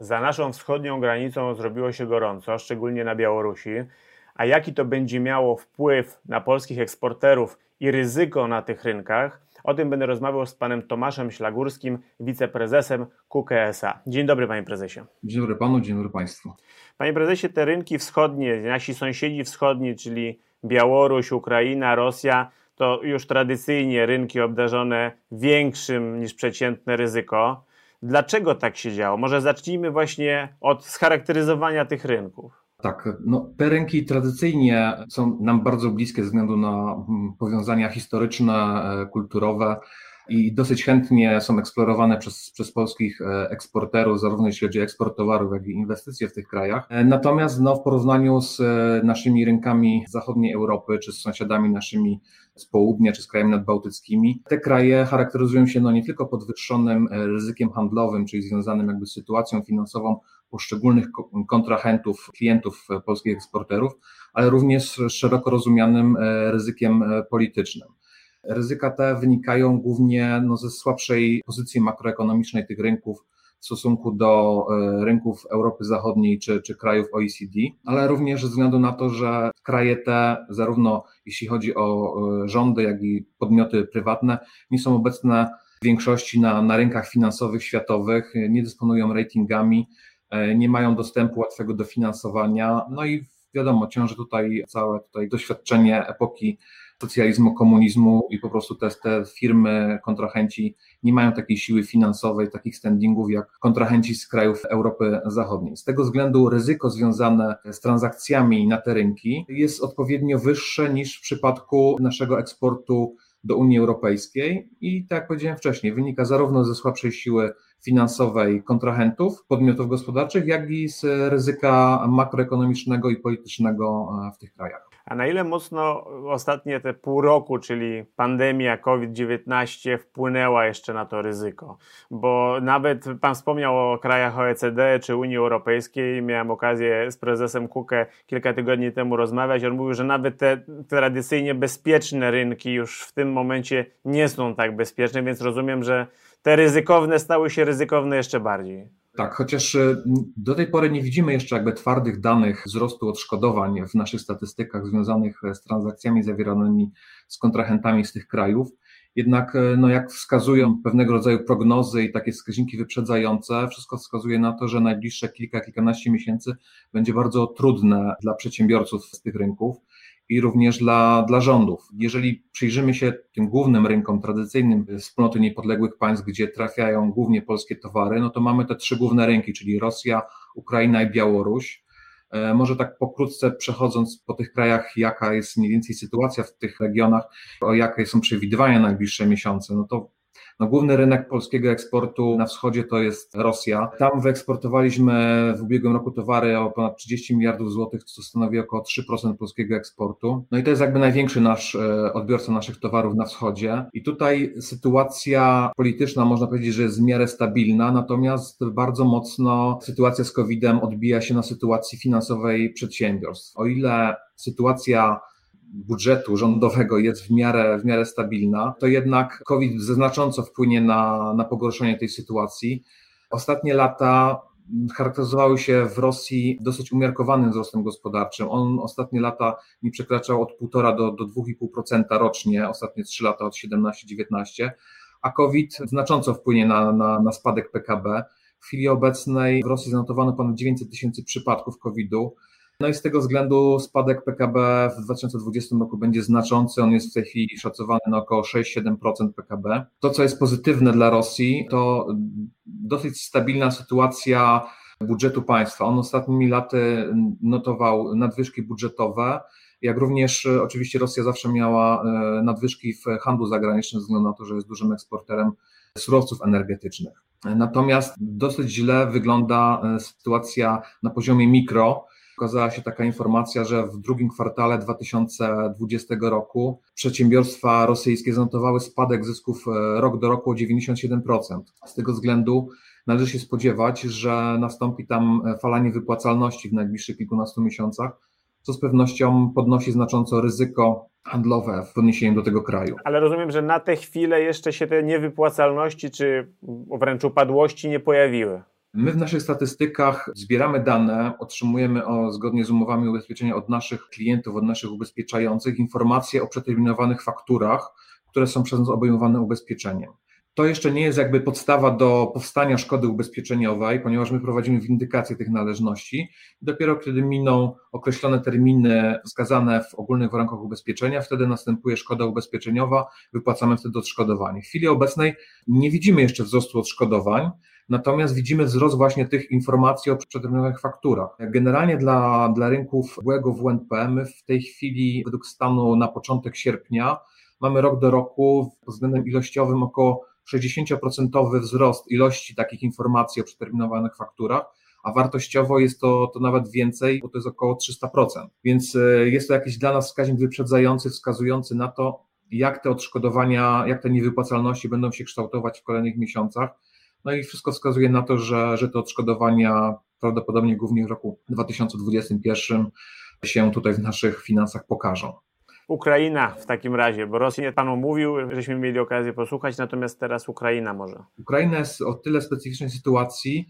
Za naszą wschodnią granicą zrobiło się gorąco, szczególnie na Białorusi. A jaki to będzie miało wpływ na polskich eksporterów i ryzyko na tych rynkach? O tym będę rozmawiał z panem Tomaszem Ślagórskim, wiceprezesem KUKE Dzień dobry, panie prezesie. Dzień dobry panu, dzień dobry państwu. Panie prezesie, te rynki wschodnie, nasi sąsiedzi wschodni, czyli Białoruś, Ukraina, Rosja, to już tradycyjnie rynki obdarzone większym niż przeciętne ryzyko. Dlaczego tak się działo? Może zacznijmy właśnie od scharakteryzowania tych rynków. Tak, no, te rynki tradycyjnie są nam bardzo bliskie ze względu na mm, powiązania historyczne, e, kulturowe i dosyć chętnie są eksplorowane przez, przez polskich e, eksporterów, zarówno jeśli chodzi o eksport towarów, jak i inwestycje w tych krajach. E, natomiast no, w porównaniu z naszymi rynkami zachodniej Europy, czy z sąsiadami naszymi z południa, czy z krajami nadbałtyckimi, te kraje charakteryzują się no, nie tylko podwyższonym ryzykiem handlowym, czyli związanym jakby z sytuacją finansową poszczególnych kontrahentów, klientów e, polskich eksporterów, ale również szeroko rozumianym e, ryzykiem e, politycznym. Ryzyka te wynikają głównie no, ze słabszej pozycji makroekonomicznej tych rynków w stosunku do rynków Europy Zachodniej czy, czy krajów OECD, ale również ze względu na to, że kraje te, zarówno jeśli chodzi o rządy, jak i podmioty prywatne, nie są obecne w większości na, na rynkach finansowych światowych, nie dysponują ratingami, nie mają dostępu łatwego do finansowania, no i wiadomo, ciąży tutaj całe tutaj doświadczenie epoki socjalizmu, komunizmu i po prostu te, te firmy, kontrahenci nie mają takiej siły finansowej, takich standingów jak kontrahenci z krajów Europy Zachodniej. Z tego względu ryzyko związane z transakcjami na te rynki jest odpowiednio wyższe niż w przypadku naszego eksportu do Unii Europejskiej i tak jak powiedziałem wcześniej, wynika zarówno ze słabszej siły finansowej kontrahentów, podmiotów gospodarczych, jak i z ryzyka makroekonomicznego i politycznego e, w tych krajach. A na ile mocno ostatnie te pół roku, czyli pandemia COVID-19 wpłynęła jeszcze na to ryzyko? Bo nawet Pan wspomniał o krajach OECD czy Unii Europejskiej. Miałem okazję z prezesem Kukę kilka tygodni temu rozmawiać. On mówił, że nawet te tradycyjnie bezpieczne rynki już w tym momencie nie są tak bezpieczne, więc rozumiem, że te ryzykowne stały się ryzykowne jeszcze bardziej. Tak, chociaż y, do tej pory nie widzimy jeszcze jakby twardych danych wzrostu odszkodowań w naszych statystykach związanych z transakcjami zawieranymi z kontrahentami z tych krajów. Jednak, y, no jak wskazują pewnego rodzaju prognozy i takie wskaźniki wyprzedzające, wszystko wskazuje na to, że najbliższe kilka, kilkanaście miesięcy będzie bardzo trudne dla przedsiębiorców z tych rynków i również dla, dla rządów. Jeżeli przyjrzymy się tym głównym rynkom tradycyjnym wspólnoty niepodległych państw, gdzie trafiają głównie polskie towary, no to mamy te trzy główne rynki, czyli Rosja, Ukraina i Białoruś. E, może tak pokrótce przechodząc po tych krajach, jaka jest mniej więcej sytuacja w tych regionach, o jakie są przewidywania na najbliższe miesiące, no to no, główny rynek polskiego eksportu na wschodzie to jest Rosja. Tam wyeksportowaliśmy w ubiegłym roku towary o ponad 30 miliardów złotych, co stanowi około 3% polskiego eksportu. No i to jest jakby największy nasz e, odbiorca naszych towarów na wschodzie. I tutaj sytuacja polityczna można powiedzieć, że jest w miarę stabilna, natomiast bardzo mocno sytuacja z COVID-em odbija się na sytuacji finansowej przedsiębiorstw. O ile sytuacja budżetu rządowego jest w miarę, w miarę stabilna, to jednak COVID znacząco wpłynie na, na pogorszenie tej sytuacji. Ostatnie lata charakteryzowały się w Rosji dosyć umiarkowanym wzrostem gospodarczym. On ostatnie lata nie przekraczał od 1,5 do, do 2,5% rocznie, ostatnie 3 lata od 17-19, a COVID znacząco wpłynie na, na, na spadek PKB. W chwili obecnej w Rosji zanotowano ponad 900 tysięcy przypadków COVID-u. No i z tego względu spadek PKB w 2020 roku będzie znaczący. On jest w tej chwili szacowany na około 6-7% PKB. To, co jest pozytywne dla Rosji, to dosyć stabilna sytuacja budżetu państwa. On ostatnimi laty notował nadwyżki budżetowe, jak również oczywiście Rosja zawsze miała e, nadwyżki w handlu zagranicznym, ze względu na to, że jest dużym eksporterem surowców energetycznych. Natomiast dosyć źle wygląda e, sytuacja na poziomie mikro ukazała się taka informacja, że w drugim kwartale 2020 roku przedsiębiorstwa rosyjskie zanotowały spadek zysków e, rok do roku o 97%. Z tego względu należy się spodziewać, że nastąpi tam e, fala niewypłacalności w najbliższych kilkunastu miesiącach, co z pewnością podnosi znacząco ryzyko handlowe w odniesieniu do tego kraju. Ale rozumiem, że na tę chwilę jeszcze się te niewypłacalności czy wręcz upadłości nie pojawiły. My w naszych statystykach zbieramy dane, otrzymujemy o, zgodnie z umowami ubezpieczenia od naszych klientów, od naszych ubezpieczających informacje o przeterminowanych fakturach, które są przez nas obejmowane ubezpieczeniem. To jeszcze nie jest jakby podstawa do powstania szkody ubezpieczeniowej, ponieważ my prowadzimy windykację tych należności. Dopiero kiedy miną określone terminy wskazane w ogólnych warunkach ubezpieczenia, wtedy następuje szkoda ubezpieczeniowa, wypłacamy wtedy odszkodowanie. W chwili obecnej nie widzimy jeszcze wzrostu odszkodowań, Natomiast widzimy wzrost właśnie tych informacji o przeterminowanych fakturach. Generalnie dla, dla rynków byłego WNP my w tej chwili według stanu na początek sierpnia mamy rok do roku pod względem ilościowym około 60% wzrost ilości takich informacji o przeterminowanych fakturach, a wartościowo jest to, to nawet więcej, bo to jest około 300%. Więc e, jest to jakiś dla nas wskaźnik wyprzedzający, wskazujący na to, jak te odszkodowania, jak te niewypłacalności będą się kształtować w kolejnych miesiącach. No i wszystko wskazuje na to, że, że te odszkodowania prawdopodobnie głównie w roku 2021 się tutaj w naszych finansach pokażą. Ukraina w takim razie, bo Rosję Panu mówił, żeśmy mieli okazję posłuchać, natomiast teraz Ukraina może. Ukraina jest o tyle specyficznej sytuacji,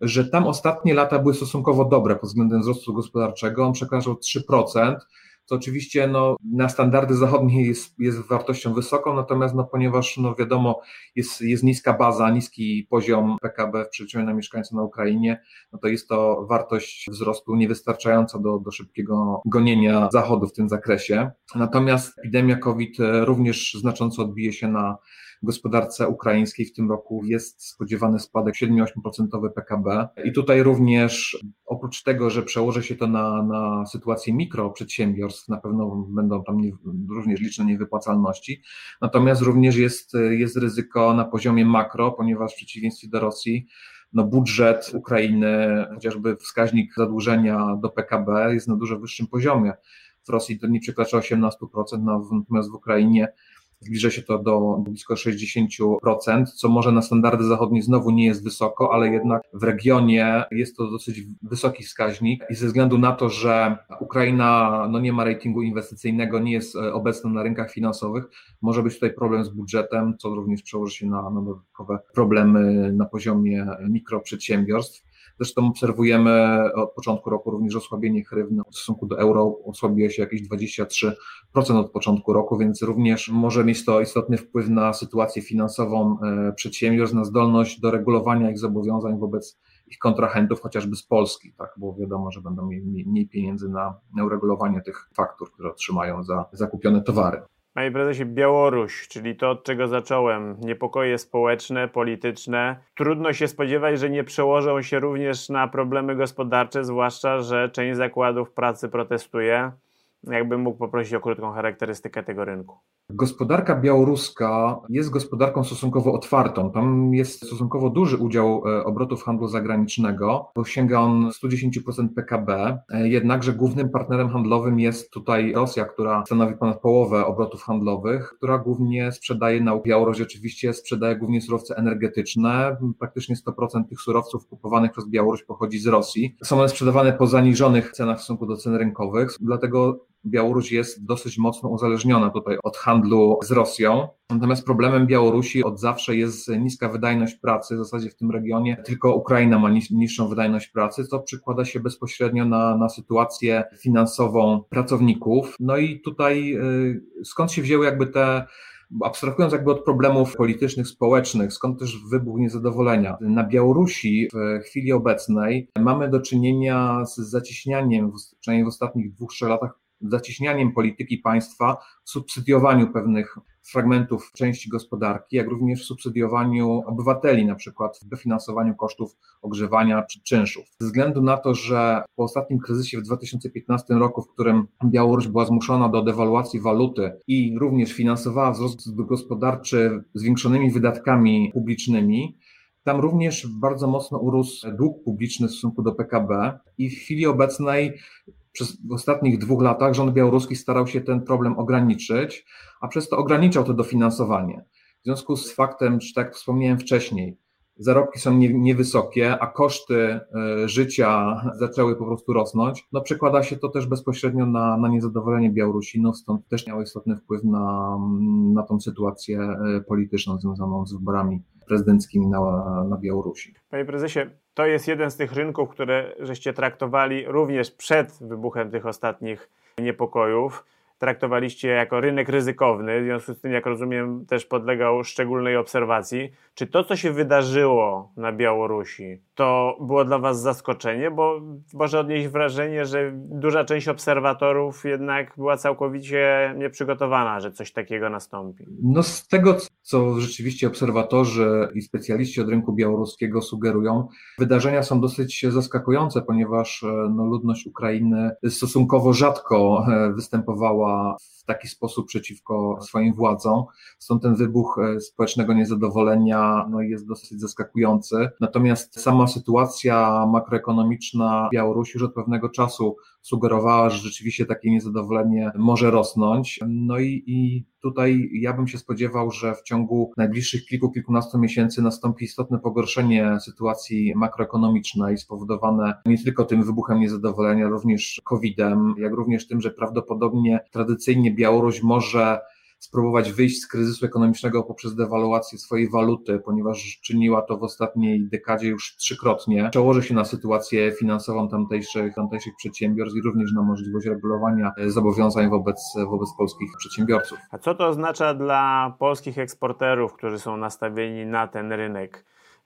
że tam ostatnie lata były stosunkowo dobre pod względem wzrostu gospodarczego. On przekraczał 3%, co oczywiście no, na standardy zachodnie jest, jest wartością wysoką, natomiast no, ponieważ no, wiadomo, jest, jest niska baza, niski poziom PKB w przeliczeniu na mieszkańca na Ukrainie, no to jest to wartość wzrostu niewystarczająca do, do szybkiego gonienia Zachodu w tym zakresie. Natomiast epidemia COVID również znacząco odbije się na gospodarce ukraińskiej w tym roku jest spodziewany spadek 7-8% PKB. I tutaj również oprócz tego, że przełoży się to na, na sytuację mikroprzedsiębiorstw, na pewno będą tam nie, również liczne niewypłacalności, natomiast również jest, jest ryzyko na poziomie makro, ponieważ w przeciwieństwie do Rosji no budżet Ukrainy, chociażby wskaźnik zadłużenia do PKB jest na dużo wyższym poziomie. W Rosji to nie przekracza 18%, natomiast w Ukrainie zbliża się to do blisko 60%, co może na standardy zachodnie znowu nie jest wysoko, ale jednak w regionie jest to dosyć wysoki wskaźnik i ze względu na to, że Ukraina no nie ma ratingu inwestycyjnego, nie jest e, obecna na rynkach finansowych, może być tutaj problem z budżetem, co również przełoży się na, na dodatkowe problemy na poziomie mikroprzedsiębiorstw. Zresztą obserwujemy od początku roku również osłabienie hrywny w stosunku do euro, osłabiło się jakieś 23% od początku roku, więc również może mieć to istotny wpływ na sytuację finansową e, przedsiębiorstw, na zdolność do regulowania ich zobowiązań wobec ich kontrahentów, chociażby z Polski, tak, bo wiadomo, że będą mieli mniej pieniędzy na uregulowanie tych faktur, które otrzymają za zakupione towary. Panie prezesie, Białoruś, czyli to, od czego zacząłem, niepokoje społeczne, polityczne. Trudno się spodziewać, że nie przełożą się również na problemy gospodarcze, zwłaszcza, że część zakładów pracy protestuje. Jakbym mógł poprosić o krótką charakterystykę tego rynku. Gospodarka białoruska jest gospodarką stosunkowo otwartą. Tam jest stosunkowo duży udział e, obrotów handlu zagranicznego, bo sięga on 110% PKB. E, jednakże głównym partnerem handlowym jest tutaj Rosja, która stanowi ponad połowę obrotów handlowych, która głównie sprzedaje na Białoruś, oczywiście sprzedaje głównie surowce energetyczne. Praktycznie 100% tych surowców kupowanych przez Białoruś pochodzi z Rosji. Są one sprzedawane po zaniżonych cenach w stosunku do cen rynkowych, dlatego Białoruś jest dosyć mocno uzależniona tutaj od handlu z Rosją. Natomiast problemem Białorusi od zawsze jest niska wydajność pracy, w zasadzie w tym regionie tylko Ukraina ma niższą wydajność pracy, co przykłada się bezpośrednio na, na sytuację finansową pracowników. No i tutaj y, skąd się wzięły jakby te abstrahując jakby od problemów politycznych, społecznych, skąd też wybuch niezadowolenia. Na Białorusi w chwili obecnej mamy do czynienia z zacieśnianiem, przynajmniej w ostatnich dwóch, trzech latach, zacieśnianiem polityki państwa subsydiowaniu pewnych fragmentów części gospodarki, jak również subsydiowaniu obywateli, na przykład w dofinansowaniu kosztów ogrzewania czy czynszów. Ze względu na to, że po ostatnim kryzysie w 2015 roku, w którym Białoruś była zmuszona do dewaluacji waluty i również finansowała wzrost gospodarczy zwiększonymi wydatkami publicznymi, tam również bardzo mocno urósł dług publiczny w stosunku do PKB i w chwili obecnej przez ostatnich dwóch latach rząd białoruski starał się ten problem ograniczyć, a przez to ograniczał to dofinansowanie. W związku z faktem, że tak wspomniałem wcześniej, zarobki są niewysokie, a koszty e, życia zaczęły po prostu rosnąć, no przekłada się to też bezpośrednio na, na niezadowolenie Białorusinów, stąd też miało istotny wpływ na, na tą sytuację e, polityczną związaną z wyborami prezydenckimi na, na Białorusi. Panie prezesie, to jest jeden z tych rynków, które żeście traktowali również przed wybuchem tych ostatnich niepokojów traktowaliście jako rynek ryzykowny, w związku z tym, jak rozumiem, też podlegał szczególnej obserwacji. Czy to, co się wydarzyło na Białorusi, to było dla Was zaskoczenie? Bo może odnieść wrażenie, że duża część obserwatorów jednak była całkowicie nieprzygotowana, że coś takiego nastąpi. No z tego, co rzeczywiście obserwatorzy i specjaliści od rynku białoruskiego sugerują, wydarzenia są dosyć zaskakujące, ponieważ e, no, ludność Ukrainy stosunkowo rzadko e, w taki sposób przeciwko swoim władzom. Stąd ten wybuch e, społecznego niezadowolenia no, jest dosyć zaskakujący. Natomiast sama sytuacja makroekonomiczna Białorusi już od pewnego czasu sugerowała, że rzeczywiście takie niezadowolenie może rosnąć. No i, i tutaj ja bym się spodziewał, że w ciągu najbliższych kilku, kilkunastu miesięcy nastąpi istotne pogorszenie sytuacji makroekonomicznej spowodowane nie tylko tym wybuchem niezadowolenia, również COVID-em, jak również tym, że prawdopodobnie tradycyjnie Białoruś może spróbować wyjść z kryzysu ekonomicznego poprzez dewaluację swojej waluty, ponieważ czyniła to w ostatniej dekadzie już trzykrotnie. Przełoży się na sytuację finansową tamtejszych, tamtejszych przedsiębiorstw i również na możliwość regulowania zobowiązań wobec, wobec polskich przedsiębiorców. A co to oznacza dla polskich eksporterów, którzy są nastawieni na ten rynek?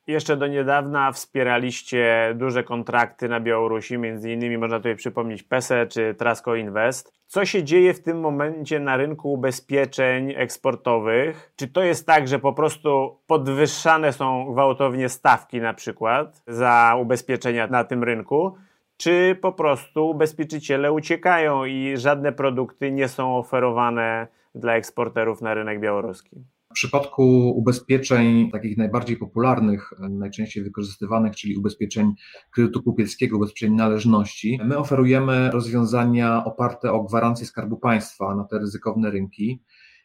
Jeszcze do niedawna wspieraliście duże kontrakty na Białorusi, między innymi można tutaj przypomnieć PESE czy Trasco Invest. Co się dzieje w tym momencie na rynku ubezpieczeń eksportowych? Czy to jest tak, że po prostu podwyższane są gwałtownie stawki na przykład za ubezpieczenia na tym rynku? Czy po prostu ubezpieczyciele uciekają i żadne produkty nie są oferowane dla eksporterów na rynek białoruski? W przypadku ubezpieczeń takich najbardziej popularnych, najczęściej wykorzystywanych, czyli ubezpieczeń kredytu kupieckiego, ubezpieczeń należności, my oferujemy rozwiązania oparte o gwarancję Skarbu Państwa na te ryzykowne rynki.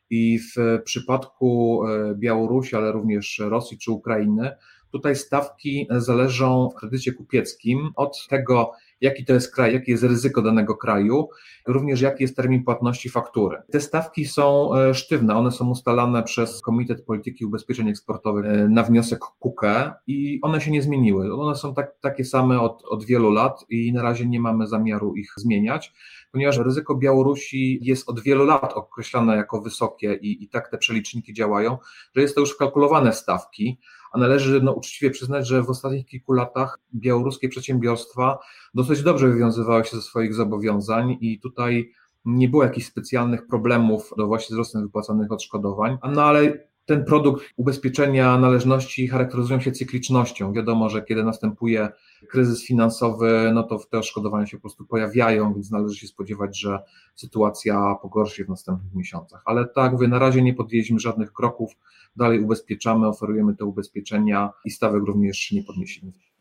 I w przypadku e, Białorusi, ale również Rosji czy Ukrainy, tutaj stawki zależą w kredycie kupieckim od tego, jaki to jest kraj, jakie jest ryzyko danego kraju, również jaki jest termin płatności faktury. Te stawki są e, sztywne, one są ustalane przez Komitet Polityki Ubezpieczeń Eksportowych e, na wniosek KUKE i one się nie zmieniły. One są tak, takie same od, od wielu lat i na razie nie mamy zamiaru ich zmieniać ponieważ ryzyko Białorusi jest od wielu lat określane jako wysokie i, i tak te przeliczniki działają, że jest to już wkalkulowane stawki, a należy no, uczciwie przyznać, że w ostatnich kilku latach białoruskie przedsiębiorstwa dosyć dobrze wywiązywały się ze swoich zobowiązań i tutaj nie było jakichś specjalnych problemów do właśnie wzrostem wypłacanych odszkodowań, no ale ten produkt ubezpieczenia należności charakteryzują się cyklicznością. Wiadomo, że kiedy następuje kryzys finansowy, no to te odszkodowania się po prostu pojawiają, więc należy się spodziewać, że sytuacja pogorszy się w następnych miesiącach. Ale tak, mówię, na razie nie podjęliśmy żadnych kroków, dalej ubezpieczamy, oferujemy te ubezpieczenia i stawek również nie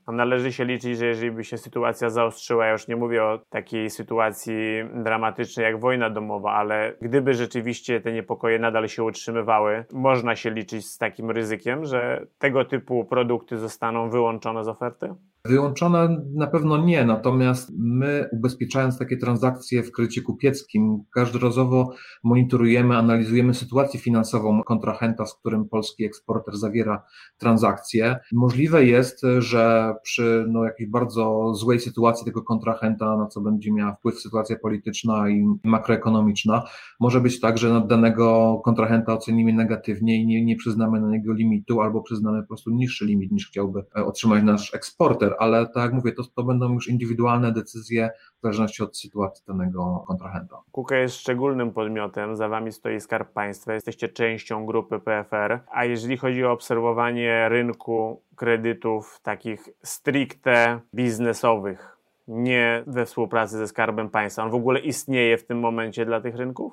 Należy się liczyć, że jeżeli by się sytuacja zaostrzyła, ja już nie mówię o takiej sytuacji dramatycznej jak wojna domowa, ale gdyby rzeczywiście te niepokoje nadal się utrzymywały, można się liczyć z takim ryzykiem, że tego typu produkty zostaną wyłączone z oferty? Wyłączone na pewno nie, natomiast my ubezpieczając takie transakcje w kredycie kupieckim, każdorazowo monitorujemy, analizujemy sytuację finansową kontrahenta, z którym polski eksporter zawiera transakcje. Możliwe jest, że przy no, jakiejś bardzo złej sytuacji tego kontrahenta, na co będzie miała wpływ sytuacja polityczna i makroekonomiczna, może być tak, że danego kontrahenta ocenimy negatywnie i nie, nie przyznamy na niego limitu, albo przyznamy po prostu niższy limit niż chciałby otrzymać nasz eksporter ale tak jak mówię, to, to będą już indywidualne decyzje w zależności od sytuacji danego kontrahenta. KUKA jest szczególnym podmiotem, za Wami stoi Skarb Państwa, jesteście częścią grupy PFR, a jeżeli chodzi o obserwowanie rynku kredytów takich stricte biznesowych, nie we współpracy ze Skarbem Państwa, on w ogóle istnieje w tym momencie dla tych rynków?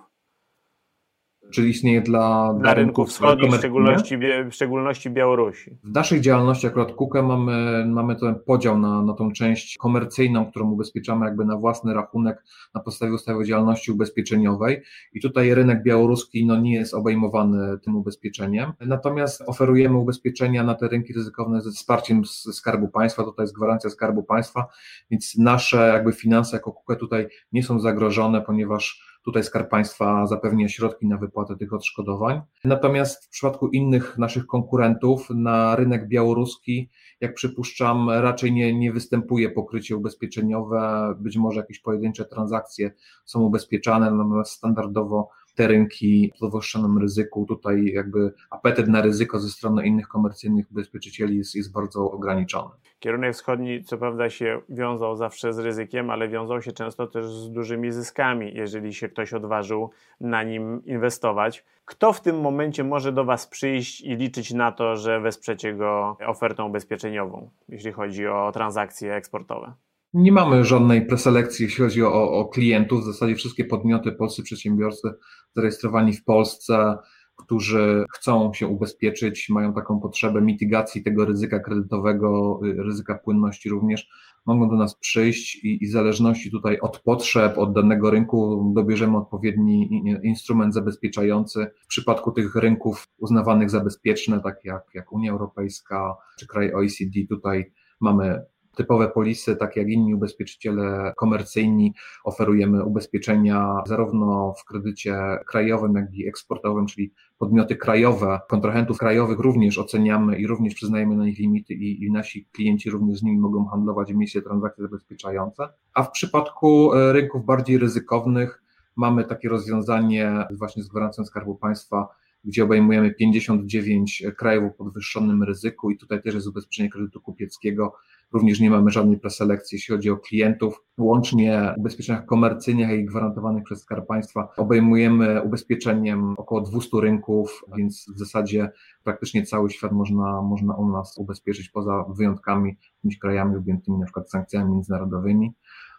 Czy istnieje dla, dla rynków wschodnich, w szczególności, w szczególności Białorusi? W naszej działalności akurat KUKE mamy, mamy ten podział na, na tą część komercyjną, którą ubezpieczamy jakby na własny rachunek na podstawie ustawy o działalności ubezpieczeniowej i tutaj rynek białoruski no, nie jest obejmowany tym ubezpieczeniem. Natomiast oferujemy ubezpieczenia na te rynki ryzykowne ze wsparciem z Skarbu Państwa, tutaj jest gwarancja Skarbu Państwa, więc nasze jakby finanse jako KUKE tutaj nie są zagrożone, ponieważ Tutaj Skarb Państwa zapewnia środki na wypłatę tych odszkodowań. Natomiast w przypadku innych naszych konkurentów na rynek białoruski, jak przypuszczam, raczej nie, nie występuje pokrycie ubezpieczeniowe. Być może jakieś pojedyncze transakcje są ubezpieczane, natomiast standardowo te rynki o podwyższonym ryzyku, tutaj jakby apetyt na ryzyko ze strony innych komercyjnych ubezpieczycieli jest, jest bardzo ograniczony. Kierunek wschodni co prawda się wiązał zawsze z ryzykiem, ale wiązał się często też z dużymi zyskami, jeżeli się ktoś odważył na nim inwestować. Kto w tym momencie może do Was przyjść i liczyć na to, że wesprzecie go ofertą ubezpieczeniową, jeśli chodzi o transakcje eksportowe? Nie mamy żadnej preselekcji, jeśli chodzi o, o klientów. W zasadzie wszystkie podmioty, polscy przedsiębiorcy zarejestrowani w Polsce, którzy chcą się ubezpieczyć, mają taką potrzebę mitygacji tego ryzyka kredytowego, ryzyka płynności również, mogą do nas przyjść i, i w zależności tutaj od potrzeb, od danego rynku dobierzemy odpowiedni instrument zabezpieczający. W przypadku tych rynków uznawanych za bezpieczne, tak jak, jak Unia Europejska czy kraj OECD, tutaj mamy typowe polisy, tak jak inni ubezpieczyciele komercyjni, oferujemy ubezpieczenia zarówno w kredycie krajowym, jak i eksportowym, czyli podmioty krajowe, kontrahentów krajowych również oceniamy i również przyznajemy na nich limity i, i nasi klienci również z nimi mogą handlować emisje transakcje zabezpieczające. A w przypadku e, rynków bardziej ryzykownych mamy takie rozwiązanie właśnie z gwarancją Skarbu Państwa, gdzie obejmujemy 59 krajów o podwyższonym ryzyku i tutaj też jest ubezpieczenie kredytu kupieckiego. Również nie mamy żadnej preselekcji, jeśli chodzi o klientów. Łącznie w ubezpieczeniach komercyjnych i gwarantowanych przez Skarb Państwa obejmujemy ubezpieczeniem około 200 rynków, więc w zasadzie praktycznie cały świat można, można u nas ubezpieczyć poza wyjątkami, jakimiś krajami objętymi na przykład sankcjami międzynarodowymi.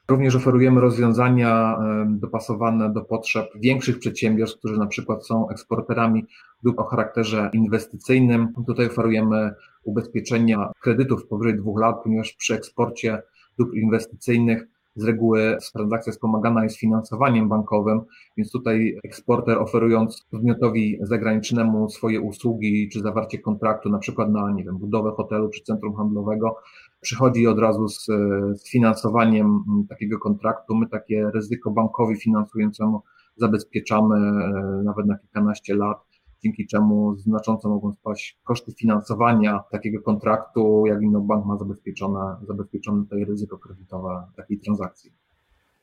Również oferujemy rozwiązania dopasowane do potrzeb większych przedsiębiorstw, którzy na przykład są eksporterami lub o charakterze inwestycyjnym. Tutaj oferujemy ubezpieczenia kredytów powyżej dwóch lat, ponieważ przy eksporcie dóbr inwestycyjnych z reguły transakcja wspomagana jest finansowaniem bankowym, więc tutaj eksporter oferując podmiotowi zagranicznemu swoje usługi czy zawarcie kontraktu, na przykład na nie wiem, budowę hotelu czy centrum handlowego, przychodzi od razu z, z finansowaniem takiego kontraktu. My takie ryzyko bankowi finansującemu zabezpieczamy e, nawet na kilkanaście lat, dzięki czemu znacząco mogą spaść koszty finansowania takiego kontraktu, jak bank ma zabezpieczone, zabezpieczone tutaj ryzyko kredytowe takiej transakcji.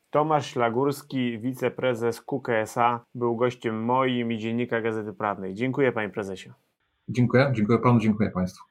Tomasz Lagurski, wiceprezes KUKSA, był gościem moim i dziennika Gazety Prawnej. Dziękuję panie prezesie. Dziękuję, dziękuję panu, dziękuję państwu.